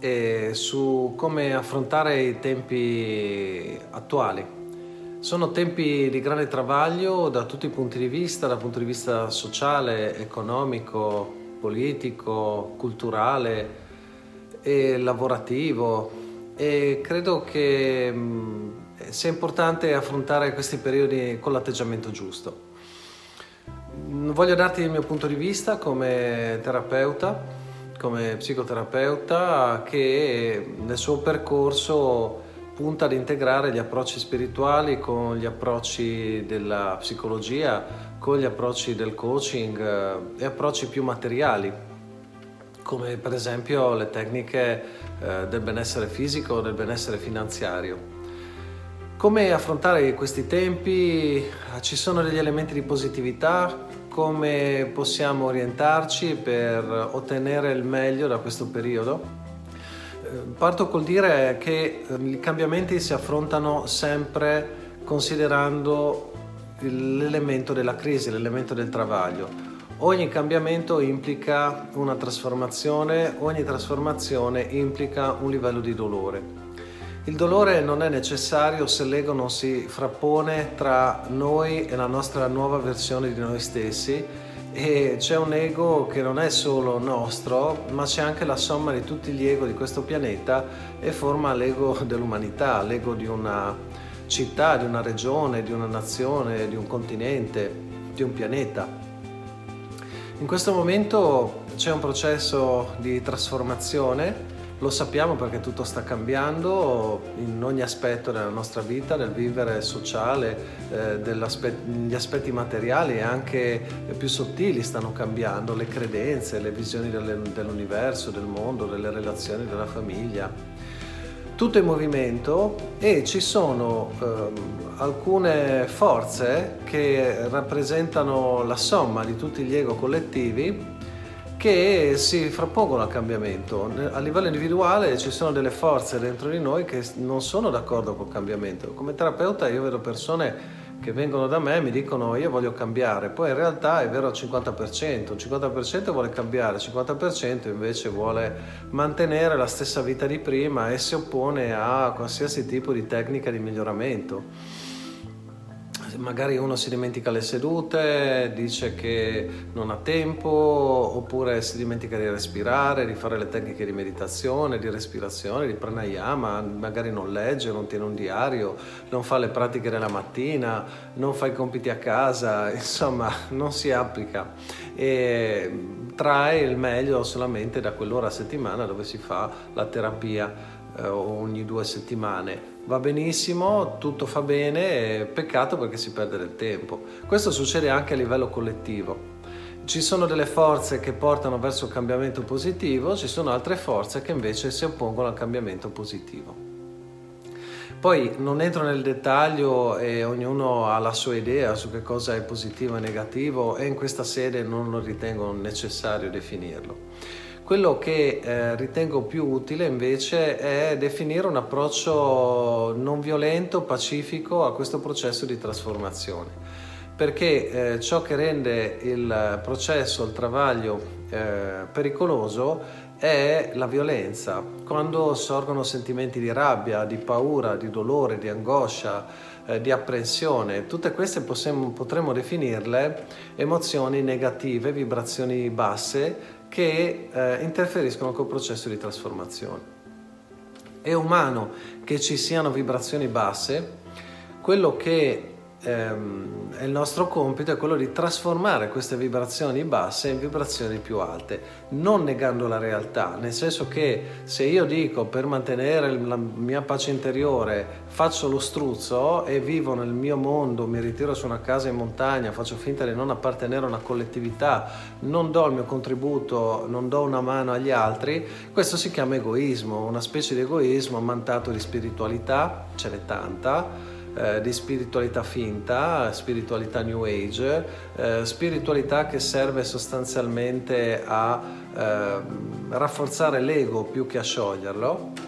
e su come affrontare i tempi attuali. Sono tempi di grande travaglio da tutti i punti di vista, dal punto di vista sociale, economico, politico, culturale e lavorativo e credo che mh, sia importante affrontare questi periodi con l'atteggiamento giusto. Voglio darti il mio punto di vista come terapeuta come psicoterapeuta che nel suo percorso punta ad integrare gli approcci spirituali con gli approcci della psicologia, con gli approcci del coaching eh, e approcci più materiali, come per esempio le tecniche eh, del benessere fisico del benessere finanziario. Come affrontare questi tempi? Ci sono degli elementi di positività, come possiamo orientarci per ottenere il meglio da questo periodo? Eh, parto col dire che eh, i cambiamenti si affrontano sempre considerando l'elemento della crisi, l'elemento del travaglio. Ogni cambiamento implica una trasformazione, ogni trasformazione implica un livello di dolore. Il dolore non è necessario se l'ego non si frappone tra noi e la nostra nuova versione di noi stessi e c'è un ego che non è solo nostro, ma c'è anche la somma di tutti gli ego di questo pianeta e forma l'ego dell'umanità, l'ego di una città, di una regione, di una nazione, di un continente, di un pianeta. In questo momento c'è un processo di trasformazione lo sappiamo perché tutto sta cambiando in ogni aspetto della nostra vita, del vivere sociale, eh, gli aspetti materiali e anche più sottili stanno cambiando, le credenze, le visioni dell'universo, del mondo, delle relazioni della famiglia. Tutto in movimento e ci sono eh, alcune forze che rappresentano la somma di tutti gli ego collettivi che si frappongono al cambiamento. A livello individuale ci sono delle forze dentro di noi che non sono d'accordo col cambiamento. Come terapeuta io vedo persone che vengono da me e mi dicono io voglio cambiare, poi in realtà è vero al 50%, il 50% vuole cambiare, il 50% invece vuole mantenere la stessa vita di prima e si oppone a qualsiasi tipo di tecnica di miglioramento magari uno si dimentica le sedute, dice che non ha tempo, oppure si dimentica di respirare, di fare le tecniche di meditazione, di respirazione, di pranayama, magari non legge, non tiene un diario, non fa le pratiche della mattina, non fa i compiti a casa, insomma non si applica. E trae il meglio solamente da quell'ora a settimana dove si fa la terapia eh, ogni due settimane. Va benissimo, tutto fa bene, peccato perché si perde del tempo. Questo succede anche a livello collettivo. Ci sono delle forze che portano verso il cambiamento positivo, ci sono altre forze che invece si oppongono al cambiamento positivo. Poi non entro nel dettaglio e ognuno ha la sua idea su che cosa è positivo e negativo e in questa sede non lo ritengo necessario definirlo. Quello che eh, ritengo più utile invece è definire un approccio non violento, pacifico a questo processo di trasformazione, perché eh, ciò che rende il processo, il travaglio eh, pericoloso è la violenza, quando sorgono sentimenti di rabbia, di paura, di dolore, di angoscia, eh, di apprensione. Tutte queste possiamo, potremmo definirle emozioni negative, vibrazioni basse che eh, interferiscono col processo di trasformazione. È umano che ci siano vibrazioni basse, quello che ehm, il nostro compito è quello di trasformare queste vibrazioni basse in vibrazioni più alte, non negando la realtà, nel senso che se io dico per mantenere la mia pace interiore faccio lo struzzo e vivo nel mio mondo, mi ritiro su una casa in montagna, faccio finta di non appartenere a una collettività, non do il mio contributo, non do una mano agli altri, questo si chiama egoismo, una specie di egoismo mantato di spiritualità, ce n'è tanta eh, di spiritualità finta, spiritualità New Age, eh, spiritualità che serve sostanzialmente a eh, rafforzare l'ego più che a scioglierlo